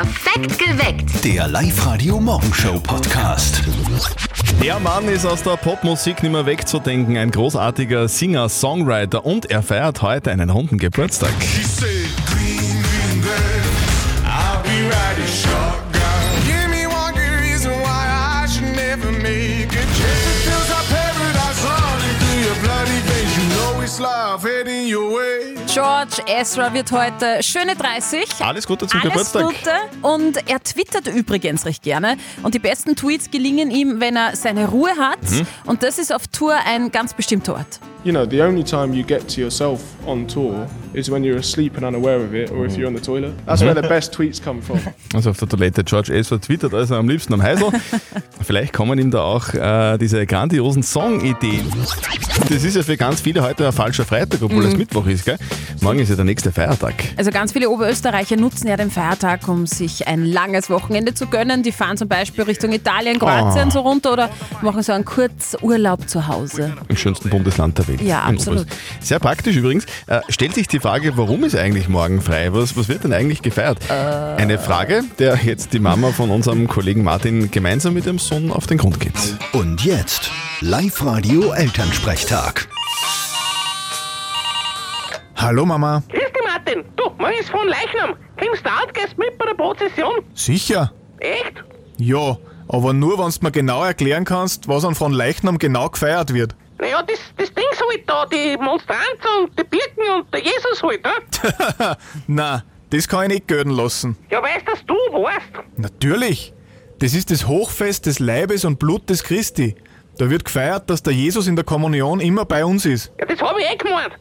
Perfekt geweckt. Der Live-Radio-Morgenshow-Podcast. Der Mann ist aus der Popmusik nicht mehr wegzudenken. Ein großartiger Singer, Songwriter und er feiert heute einen runden Geburtstag. She said, Green, green grass, I'll be riding shotgun. Give me one good reason why I should never make a change. It feels like paradise running through your bloody veins. You know it's life heading your way. George Ezra wird heute schöne 30. Alles Gute zum Alles Geburtstag. Gute. Und er twittert übrigens recht gerne. Und die besten Tweets gelingen ihm, wenn er seine Ruhe hat. Mhm. Und das ist auf Tour ein ganz bestimmter Ort. You know, the only time you get to yourself on tour is when you're asleep and unaware of it, or if you're on the toilet. That's where the best tweets come from. Also auf der Toilette. George Ezra twittert also am liebsten am Heisel. Vielleicht kommen ihm da auch äh, diese grandiosen Song-Ideen. Das ist ja für ganz viele heute ein falscher Freitag, obwohl es Mittwoch ist. Gell? Morgen ist ja der nächste Feiertag. Also ganz viele Oberösterreicher nutzen ja den Feiertag, um sich ein langes Wochenende zu gönnen. Die fahren zum Beispiel Richtung Italien, Kroatien Ah. so runter oder machen so einen Kurzurlaub zu Hause. Im schönsten Bundesland der Welt. Ja, in absolut. Sehr praktisch übrigens. Äh, stellt sich die Frage, warum ist eigentlich morgen frei? Was, was wird denn eigentlich gefeiert? Eine Frage, der jetzt die Mama von unserem Kollegen Martin gemeinsam mit dem Sohn auf den Grund geht. Und jetzt Live-Radio-Elternsprechtag. Hallo Mama. Grüß dich, Martin. Du, morgen ist von Leichnam. Kommst du auch, gehst mit bei der Prozession? Sicher? Echt? Ja, aber nur, wenn du mir genau erklären kannst, was an von Leichnam genau gefeiert wird. Naja, das, das Ding halt da, die Monstranz und die Birken und der Jesus halt, ne? Na, das kann ich nicht gelten lassen. Ja, weißt dass du weißt. Natürlich. Das ist das Hochfest des Leibes und Blut des Christi. Da wird gefeiert, dass der Jesus in der Kommunion immer bei uns ist. Ja, das hab ich eh gemeint.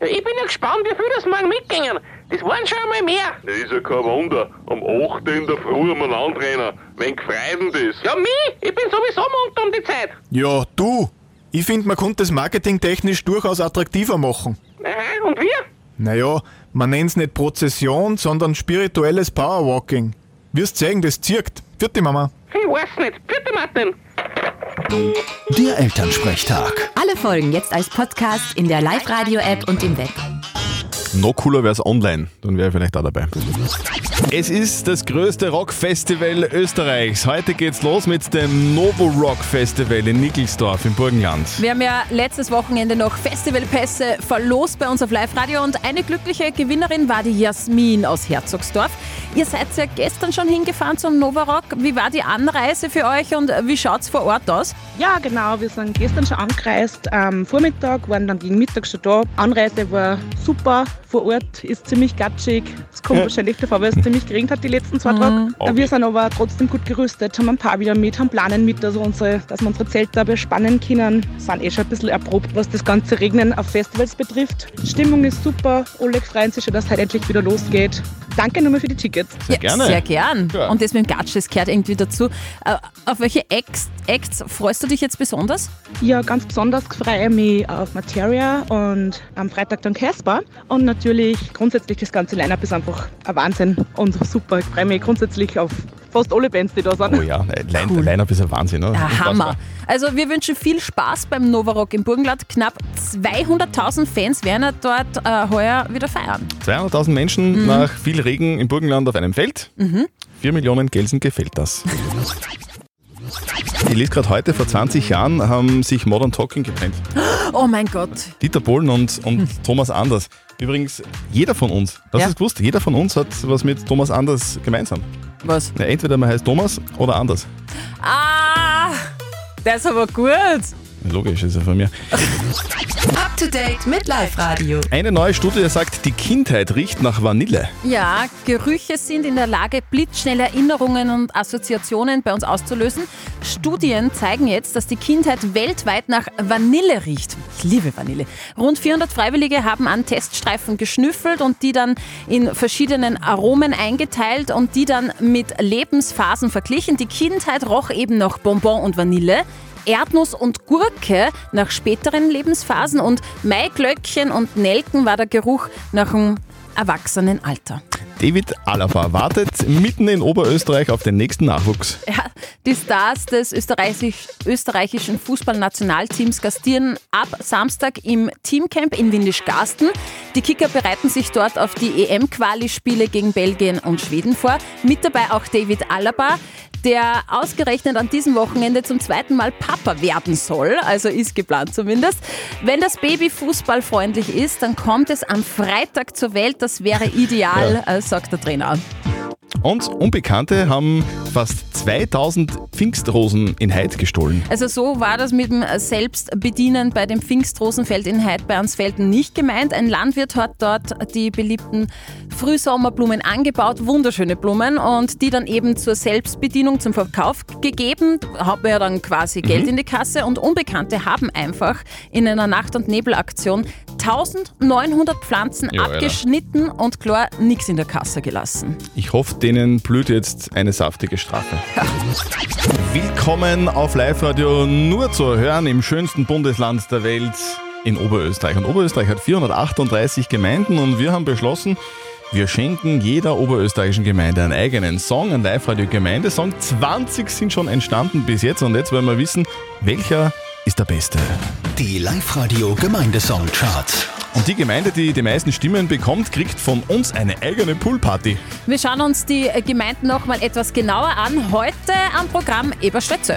Ja, ich bin ja gespannt, wie viel das morgen mitgingen. Das waren schon einmal mehr. Das ist ja kein Wunder. Am 8. in der Früh umeinander rennen. Wen gefreut denn das? Ja, mich? Ich bin sowieso munter um die Zeit. Ja, du. Ich finde, man könnte das marketingtechnisch durchaus attraktiver machen. Aha, und wir? Naja, man nennt's nicht Prozession, sondern spirituelles Powerwalking. Wirst sehen, das zirkt. Vierte Mama. Ich weiß nicht. Vierte Martin. Der Elternsprechtag. Alle Folgen jetzt als Podcast in der Live-Radio-App und im Web. Noch cooler wäre es online, dann wäre ich vielleicht auch dabei. Es ist das größte Rockfestival Österreichs. Heute geht's los mit dem Novo Rock Festival in Nickelsdorf im Burgenland. Wir haben ja letztes Wochenende noch Festivalpässe verlost bei uns auf Live-Radio und eine glückliche Gewinnerin war die Jasmin aus Herzogsdorf. Ihr seid ja gestern schon hingefahren zum Novarock. Wie war die Anreise für euch und wie schaut's vor Ort aus? Ja, genau. Wir sind gestern schon angereist am Vormittag, waren dann gegen Mittag schon da. Anreise war super. Vor Ort ist ziemlich gatschig. Es kommt wahrscheinlich davor, weil es ziemlich geregnet hat die letzten zwei Tage. Äh, Wir sind aber trotzdem gut gerüstet, haben ein paar wieder mit, haben planen mit, also unsere, dass wir unsere Zelte bespannen können. Sind eh schon ein bisschen erprobt, was das ganze Regnen auf Festivals betrifft. Die Stimmung ist super. Alle freuen sich schon, dass es heute endlich wieder losgeht. Danke nochmal für die Tickets. Sehr gerne. Sehr gern. Ja. Und das mit dem Gatsch, das gehört irgendwie dazu. Äh, Auf welche Acts, Acts freust du dich jetzt besonders? Ja, ganz besonders freue ich mich auf Materia und am Freitag dann Casper. Und natürlich grundsätzlich das ganze Line-Up ist einfach ein Wahnsinn und super. Ich freue mich grundsätzlich auf fast alle Bands, die da sind. Oh ja, Line, Line-Up ist ein Wahnsinn. Ne? Ja. Hammer. Also wir wünschen viel Spaß beim Novarock im Burgenland. Knapp 200.000 Fans werden dort äh, heuer wieder feiern. 200.000 Menschen nach viel Regen im Burgenland auf einem Feld. 4 Millionen Gelsen gefällt das. Ich lese gerade heute, vor 20 Jahren haben sich Modern Talking getrennt. Oh mein Gott. Dieter Bohlen und, und Thomas Anders. Übrigens, jeder von uns, hast Ja. du es gewusst? Jeder von uns hat was mit Thomas Anders gemeinsam. Was? Ja, entweder man heißt Thomas oder Anders. Ah, der ist aber gut. Logisch, ist ja von mir. Up to date mit Live-Radio. Eine neue Studie sagt, die Kindheit riecht nach Vanille. Ja, Gerüche sind in der Lage, blitzschnell Erinnerungen und Assoziationen bei uns auszulösen. Studien zeigen jetzt, dass die Kindheit weltweit nach Vanille riecht. Ich liebe Vanille. Rund 400 Freiwillige haben an Teststreifen geschnüffelt und die dann in verschiedenen Aromen eingeteilt und die dann mit Lebensphasen verglichen. Die Kindheit roch eben nach Bonbon und Vanille. Erdnuss und Gurke nach späteren Lebensphasen und Maiglöckchen und Nelken war der Geruch nach dem Erwachsenenalter. David Alaba wartet mitten in Oberösterreich auf den nächsten Nachwuchs. Ja, die Stars des österreichisch, österreichischen Fußballnationalteams gastieren ab Samstag im Teamcamp in Windischgarsten. Die Kicker bereiten sich dort auf die EM-Quali-Spiele gegen Belgien und Schweden vor. Mit dabei auch David Alaba, der ausgerechnet an diesem Wochenende zum zweiten Mal Papa werden soll, also ist geplant zumindest. Wenn das Baby fußballfreundlich ist, dann kommt es am Freitag zur Welt. Das wäre ideal, äh, sagt der Trainer. Und Unbekannte haben fast 2000 Pfingstrosen in Heid gestohlen. Also so war das mit dem Selbstbedienen bei dem Pfingstrosenfeld in Heid bei Ansfelden nicht gemeint. Ein Landwirt hat dort die beliebten Frühsommerblumen angebaut, wunderschöne Blumen und die dann eben zur Selbstbedienung zum Verkauf gegeben. Hat man ja dann quasi Geld in die Kasse und Unbekannte haben einfach in einer Nacht- und Nebelaktion 1900 Pflanzen Alter. abgeschnitten und klar nichts in der Kasse gelassen. Ich hoffe, denen blüht jetzt eine saftige Strafe. Willkommen auf Live-Radio, nur zu hören im schönsten Bundesland der Welt, in Oberösterreich. Und Oberösterreich hat 438 Gemeinden und wir haben beschlossen, wir schenken jeder oberösterreichischen Gemeinde einen eigenen Song, einen Live-Radio-Gemeindesong. 20 sind schon entstanden bis jetzt und jetzt wollen wir wissen, welcher ist der beste. Die Live-Radio Gemeindesong-Charts. Und die Gemeinde, die die meisten Stimmen bekommt, kriegt von uns eine eigene Poolparty. Wir schauen uns die Gemeinden noch mal etwas genauer an. Heute am Programm Eberstölze.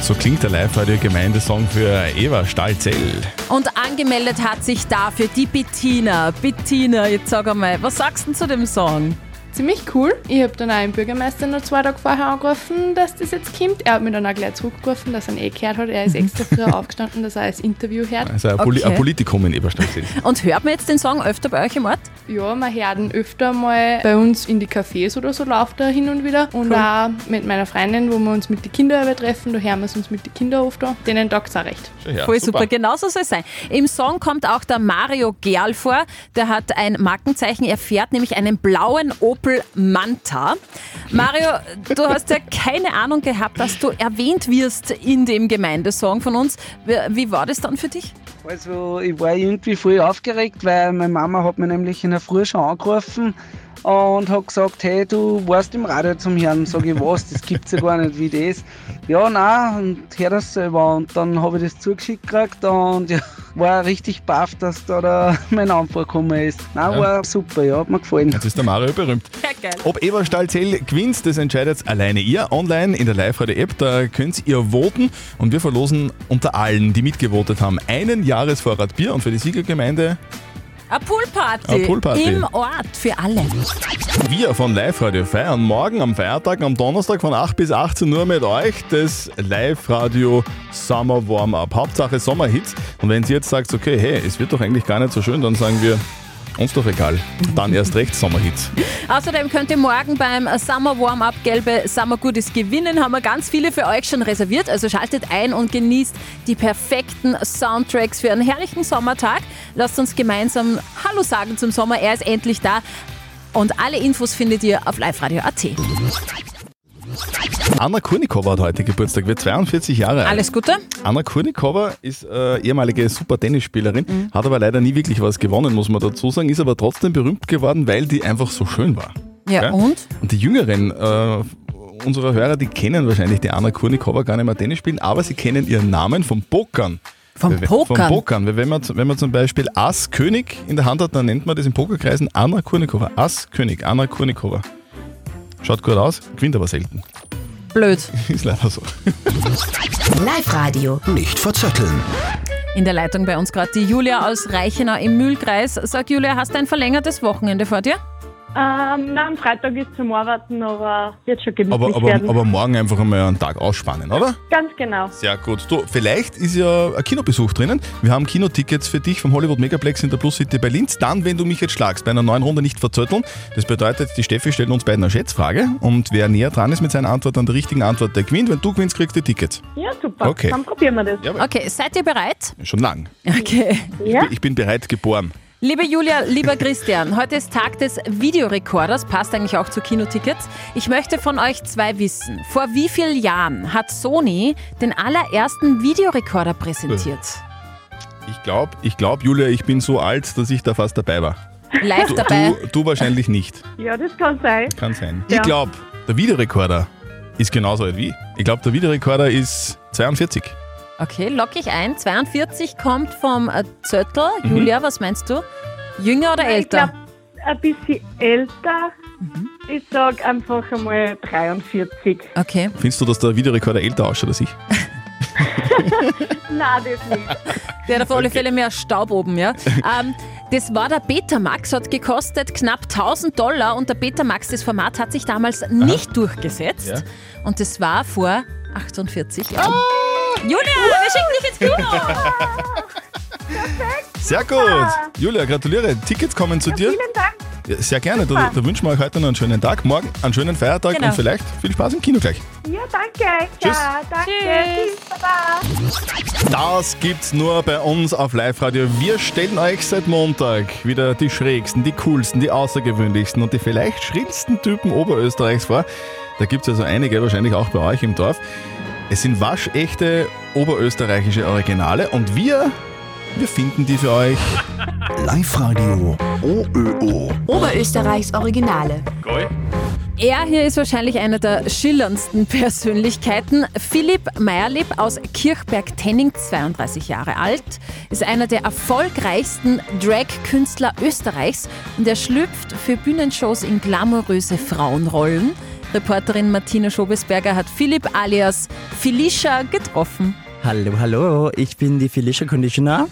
So klingt der Live-Radio-Gemeindesong für Eva Stahlzell. Und angemeldet hat sich dafür die Bettina. Bettina, jetzt sag einmal, was sagst du zu dem Song? Ziemlich cool. Ich habe dann auch den Bürgermeister noch zwei Tage vorher angerufen, dass das jetzt kommt. Er hat mich dann auch gleich zurückgerufen, dass er ihn eh gehört hat. Er ist extra früher aufgestanden, dass er das Interview hört. Also ein, Poli Okay. ein Politikum in Eberstadt. Und hört man jetzt den Song öfter bei euch im Ort? Ja, man hört ihn öfter mal bei uns in die Cafés oder so, läuft er hin und wieder. Und auch mit meiner Freundin, wo wir uns mit den Kindern übertreffen, da hören wir es uns mit den Kindern oft an. Denen taugt es auch recht. Voll super. genauso soll es sein. Im Song kommt auch der Mario Gerl vor. Der hat ein Markenzeichen. Er fährt nämlich einen blauen Opel Manta. Mario, du hast ja keine Ahnung gehabt, dass du erwähnt wirst in dem Gemeindesong von uns. Wie- Wie war das dann für dich? Also ich war irgendwie voll aufgeregt, weil meine Mama hat mich nämlich in der Früh schon angerufen und hat gesagt, hey, du warst im Radio zum Hören. Sag ich, was, das gibt's ja gar nicht, wie das. Ja, nein, und hör das selber. Und dann habe ich das zugeschickt gekriegt und ja, war richtig baff, dass da, da mein Anfall gekommen ist. Nein, Ja. war super, ja, hat mir gefallen. Jetzt ist der Mario berühmt. Ja, geil. Ob Eberstahlzell gewinnt, das entscheidet alleine ihr. Online in der Live-Radio-App, da könnt ihr voten und wir verlosen unter allen, die mitgevotet haben, einen Jahresvorrat Bier und für die Siegergemeinde Eine Poolparty. Eine Poolparty. Im Ort für alle. Wir von Live-Radio feiern morgen am Feiertag, am Donnerstag von 8 bis 18 Uhr mit euch das Live-Radio Summer Warm-Up. Hauptsache Sommerhits. Und wenn ihr jetzt sagt, okay, hey, es wird doch eigentlich gar nicht so schön, dann sagen wir, uns doch egal. Dann erst recht Sommerhits. Außerdem könnt ihr morgen beim Summer Warm-Up gelbe Summer Goodies gewinnen. Haben wir ganz viele für euch schon reserviert. Also schaltet ein und genießt die perfekten Soundtracks für einen herrlichen Sommertag. Lasst uns gemeinsam Hallo sagen zum Sommer. Er ist endlich da. Und alle Infos findet ihr auf liveradio.at. Anna Kurnikova hat heute Geburtstag, wird 42 Jahre alt. Alles Gute. Anna Kurnikova ist äh, ehemalige Super-Tennisspielerin, hat aber leider nie wirklich was gewonnen, muss man dazu sagen, ist aber trotzdem berühmt geworden, weil die einfach so schön war. Ja, Gell? und? Und die Jüngeren äh, unserer Hörer, die kennen wahrscheinlich die Anna Kurnikova gar nicht mehr Tennis spielen, aber sie kennen ihren Namen vom Pokern. Vom Pokern? Vom Pokern. Weil wenn man, wenn man zum Beispiel Ass König in der Hand hat, dann nennt man das in Pokerkreisen Anna Kurnikova. Ass König, Anna Kurnikova. Schaut gut aus, gewinnt aber selten. Blöd. Ist leider so. Live-Radio. Nicht verzetteln. In der Leitung bei uns gerade die Julia aus Reichenau im Mühlkreis. Sag Julia, hast du ein verlängertes Wochenende vor dir? Ähm, na, am Freitag ist zum Arbeiten, aber wird schon gemütlich Aber, aber, werden. aber morgen einfach einmal einen Tag ausspannen, oder? Ganz genau. Sehr gut. Du, vielleicht ist ja ein Kinobesuch drinnen. Wir haben Kinotickets für dich vom Hollywood Megaplex in der Plus City bei Linz. Dann, wenn du mich jetzt schlagst, bei einer neuen Runde nicht verzötteln. Das bedeutet, die Steffi stellt uns beiden eine Schätzfrage und wer näher dran ist mit seiner Antwort an der richtigen Antwort, der gewinnt. Wenn du gewinnst, kriegst du die Tickets. Ja, super. Okay. Dann probieren wir das. Okay, seid ihr bereit? Schon lang. Okay. Ja? Ich bin bereit geboren. Liebe Julia, lieber Christian, heute ist Tag des Videorekorders, passt eigentlich auch zu Kinotickets. Ich möchte von euch zwei wissen. Vor wie vielen Jahren hat Sony den allerersten Videorekorder präsentiert? Ich glaube, ich glaub, Julia, ich bin so alt, dass ich da fast dabei war. Live Du, dabei. du, du wahrscheinlich nicht. Ja, das kann sein. Kann sein. Ja. Ich glaube, der Videorekorder ist genauso alt wie. ich. Ich glaube, der Videorekorder ist 42. Okay, lock ich ein. 42 kommt vom äh, Zöttl. Mhm. Julia, was meinst du? Jünger oder Ich älter? glaube, ein bisschen älter. Ich sag einfach einmal 43. Okay. Findest du, dass der Videorekorder älter ausschaut als ich? Nein, das nicht. Der hat auf alle Fälle mehr Staub oben, ja. ähm, das war der Betamax, hat gekostet knapp 1000 Dollar und der Betamax, das Format hat sich damals nicht durchgesetzt. Ja. Und das war vor 48 Jahren. Julia, wir schicken dich ins Kino! Sehr gut. Julia, gratuliere. Tickets kommen zu dir. Vielen Dank. Ja, sehr gerne. Da, da wünschen wir euch heute noch einen schönen Tag, morgen einen schönen Feiertag Genau. und vielleicht viel Spaß im Kino gleich. Ja, danke. Tschüss. Ja, danke. Tschüss. Baba. Das gibt's nur bei uns auf Live-Radio. Wir stellen euch seit Montag wieder die schrägsten, die coolsten, die außergewöhnlichsten und die vielleicht schrillsten Typen Oberösterreichs vor. Da gibt's also einige, wahrscheinlich auch bei euch im Dorf. Es sind waschechte oberösterreichische Originale und wir, wir finden die für euch. Live-Radio OÖO. Oberösterreichs Originale. Er hier ist wahrscheinlich einer der schillerndsten Persönlichkeiten. Philipp Meyerlieb aus Kirchberg-Tenning, 32 Jahre alt, ist einer der erfolgreichsten Drag-Künstler Österreichs und er schlüpft für Bühnenshows in glamouröse Frauenrollen. Reporterin Martina Schobesberger hat Philipp alias Felicia getroffen. Hallo, hallo, ich bin die Felicia Conditioner,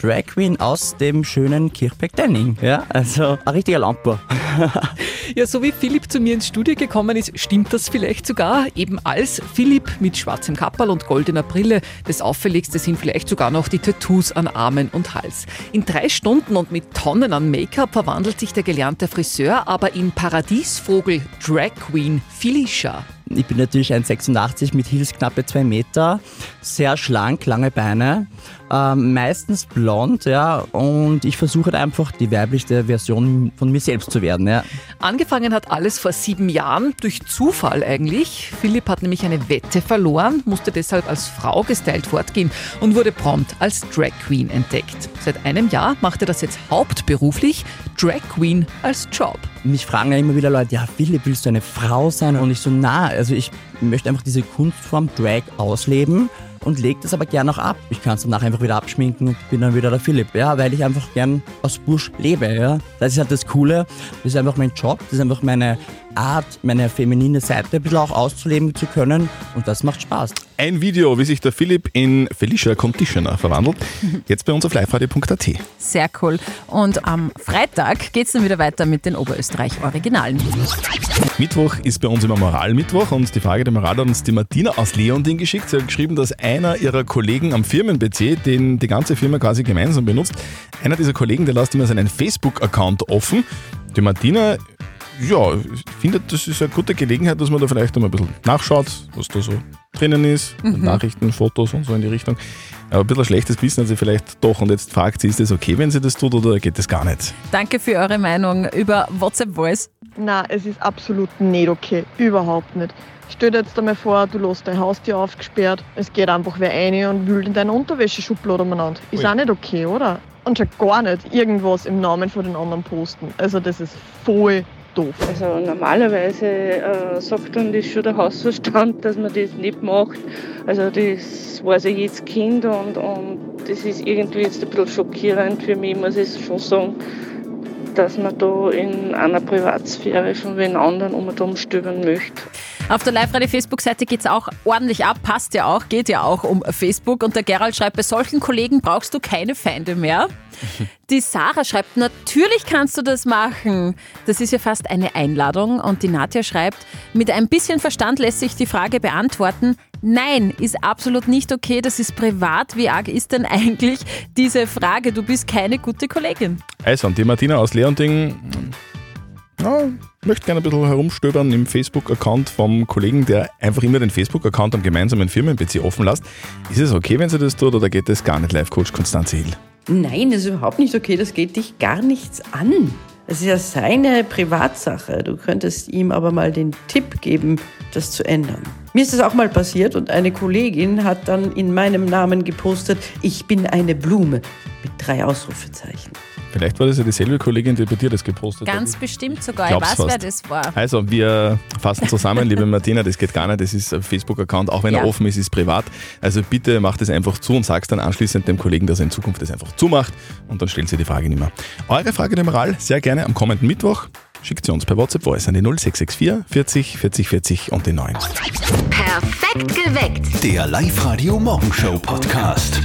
Drag Queen aus dem schönen Kirchberg-Denning. Ja, also ein richtiger Lamper. Ja, so wie Philipp zu mir ins Studio gekommen ist, stimmt das vielleicht sogar. Eben als Philipp mit schwarzem Kapperl und goldener Brille. Das Auffälligste sind vielleicht sogar noch die Tattoos an Armen und Hals. In drei Stunden und mit Tonnen an Make-up verwandelt sich der gelernte Friseur aber in Paradiesvogel Drag Queen Felicia. Ich bin natürlich 1,86 mit Heels knappe 2 Meter, sehr schlank, lange Beine, ähm, meistens blond, ja, und ich versuche halt einfach die weiblichste Version von mir selbst zu werden, ja. Angefangen hat alles vor sieben Jahren, durch Zufall eigentlich. Philipp hat nämlich eine Wette verloren, musste deshalb als Frau gestylt fortgehen und wurde prompt als Drag Queen entdeckt. Seit einem Jahr macht er das jetzt hauptberuflich, Drag Queen als Job. Mich fragen ja immer wieder Leute, ja Philipp, willst du eine Frau sein? Und ich so, na, also ich möchte einfach diese Kunstform Drag ausleben und lege das aber gern auch ab. Ich kann es danach einfach wieder abschminken und bin dann wieder der Philipp, ja, weil ich einfach gern als Bursch lebe, ja. Das ist halt das Coole, das ist einfach mein Job, das ist einfach meine Art, meine feminine Seite ein bisschen auch auszuleben zu können und das macht Spaß. Ein Video, wie sich der Philipp in Felicia Conditioner verwandelt. Jetzt bei uns auf liveradio.at. Sehr cool. Und am Freitag geht es dann wieder weiter mit den Oberösterreich-Originalen. Mittwoch ist bei uns immer Moralmittwoch und die Frage der Moral hat uns die Martina aus Leonding geschickt. Sie hat geschrieben, dass einer ihrer Kollegen am Firmen-PC, den die ganze Firma quasi gemeinsam benutzt, einer dieser Kollegen, der lässt immer seinen Facebook-Account offen. Die Martina, ja, findet, das ist eine gute Gelegenheit, dass man da vielleicht einmal ein bisschen nachschaut, was da so drinnen ist, Mhm. Nachrichten, Fotos und so in die Richtung. Aber ein bisschen schlechtes Gewissen hat sie vielleicht doch und jetzt fragt sie, ist das okay, wenn sie das tut oder geht das gar nicht? Danke für eure Meinung über WhatsApp Voice. Na, es ist absolut nicht okay. Überhaupt nicht. Stell dir jetzt einmal vor, du lässt dein Haustür aufgesperrt, es geht einfach wer rein und wühlt in deine Unterwäscheschublade umeinander. Ist Ui. auch nicht okay, oder? Und schon gar nicht irgendwas im Namen von den anderen posten. Also das ist voll doof. Also normalerweise äh, sagt dann das schon der Hausverstand, dass man das nicht macht. Also das weiß ja jedes Kind und, und das ist irgendwie jetzt ein bisschen schockierend für mich, muss ich schon sagen, dass man da in einer Privatsphäre von wen anderen um um stöbern möchte. Auf der Live-Radio-Facebook-Seite geht es auch ordentlich ab, passt ja auch, geht ja auch um Facebook. Und der Gerald schreibt, bei solchen Kollegen brauchst du keine Feinde mehr. Die Sarah schreibt, natürlich kannst du das machen. Das ist ja fast eine Einladung. Und die Nadja schreibt, mit ein bisschen Verstand lässt sich die Frage beantworten. Nein, ist absolut nicht okay. Das ist privat. Wie arg ist denn eigentlich diese Frage? Du bist keine gute Kollegin. Also, und die Martina aus Leonding ja, möchte gerne ein bisschen herumstöbern im Facebook-Account vom Kollegen, der einfach immer den Facebook-Account am gemeinsamen Firmen-PC offen lässt. Ist es okay, wenn sie das tut oder geht das gar nicht, Live-Coach Konstanze Hill? Nein, das ist überhaupt nicht okay. Das geht dich gar nichts an. Es ist ja seine Privatsache. Du könntest ihm aber mal den Tipp geben, das zu ändern. Mir ist es auch mal passiert und eine Kollegin hat dann in meinem Namen gepostet, ich bin eine Blume mit drei Ausrufezeichen. Vielleicht war das ja dieselbe Kollegin, die bei dir das gepostet hat. Ganz bestimmt sogar. Ich weiß, wer das war. Also, wir fassen zusammen, liebe Martina, das geht gar nicht. Das ist ein Facebook-Account, auch wenn Ja. er offen ist, ist privat. Also bitte macht es einfach zu und sagst dann anschließend dem Kollegen, dass er in Zukunft das einfach zumacht und dann stellt sie die Frage nicht mehr. Eure Frage der Moral sehr gerne am kommenden Mittwoch. Schickt sie uns per WhatsApp Voice an die 0664 40 40 40 und die 9. Perfekt geweckt. Der Live-Radio Morgenshow Podcast.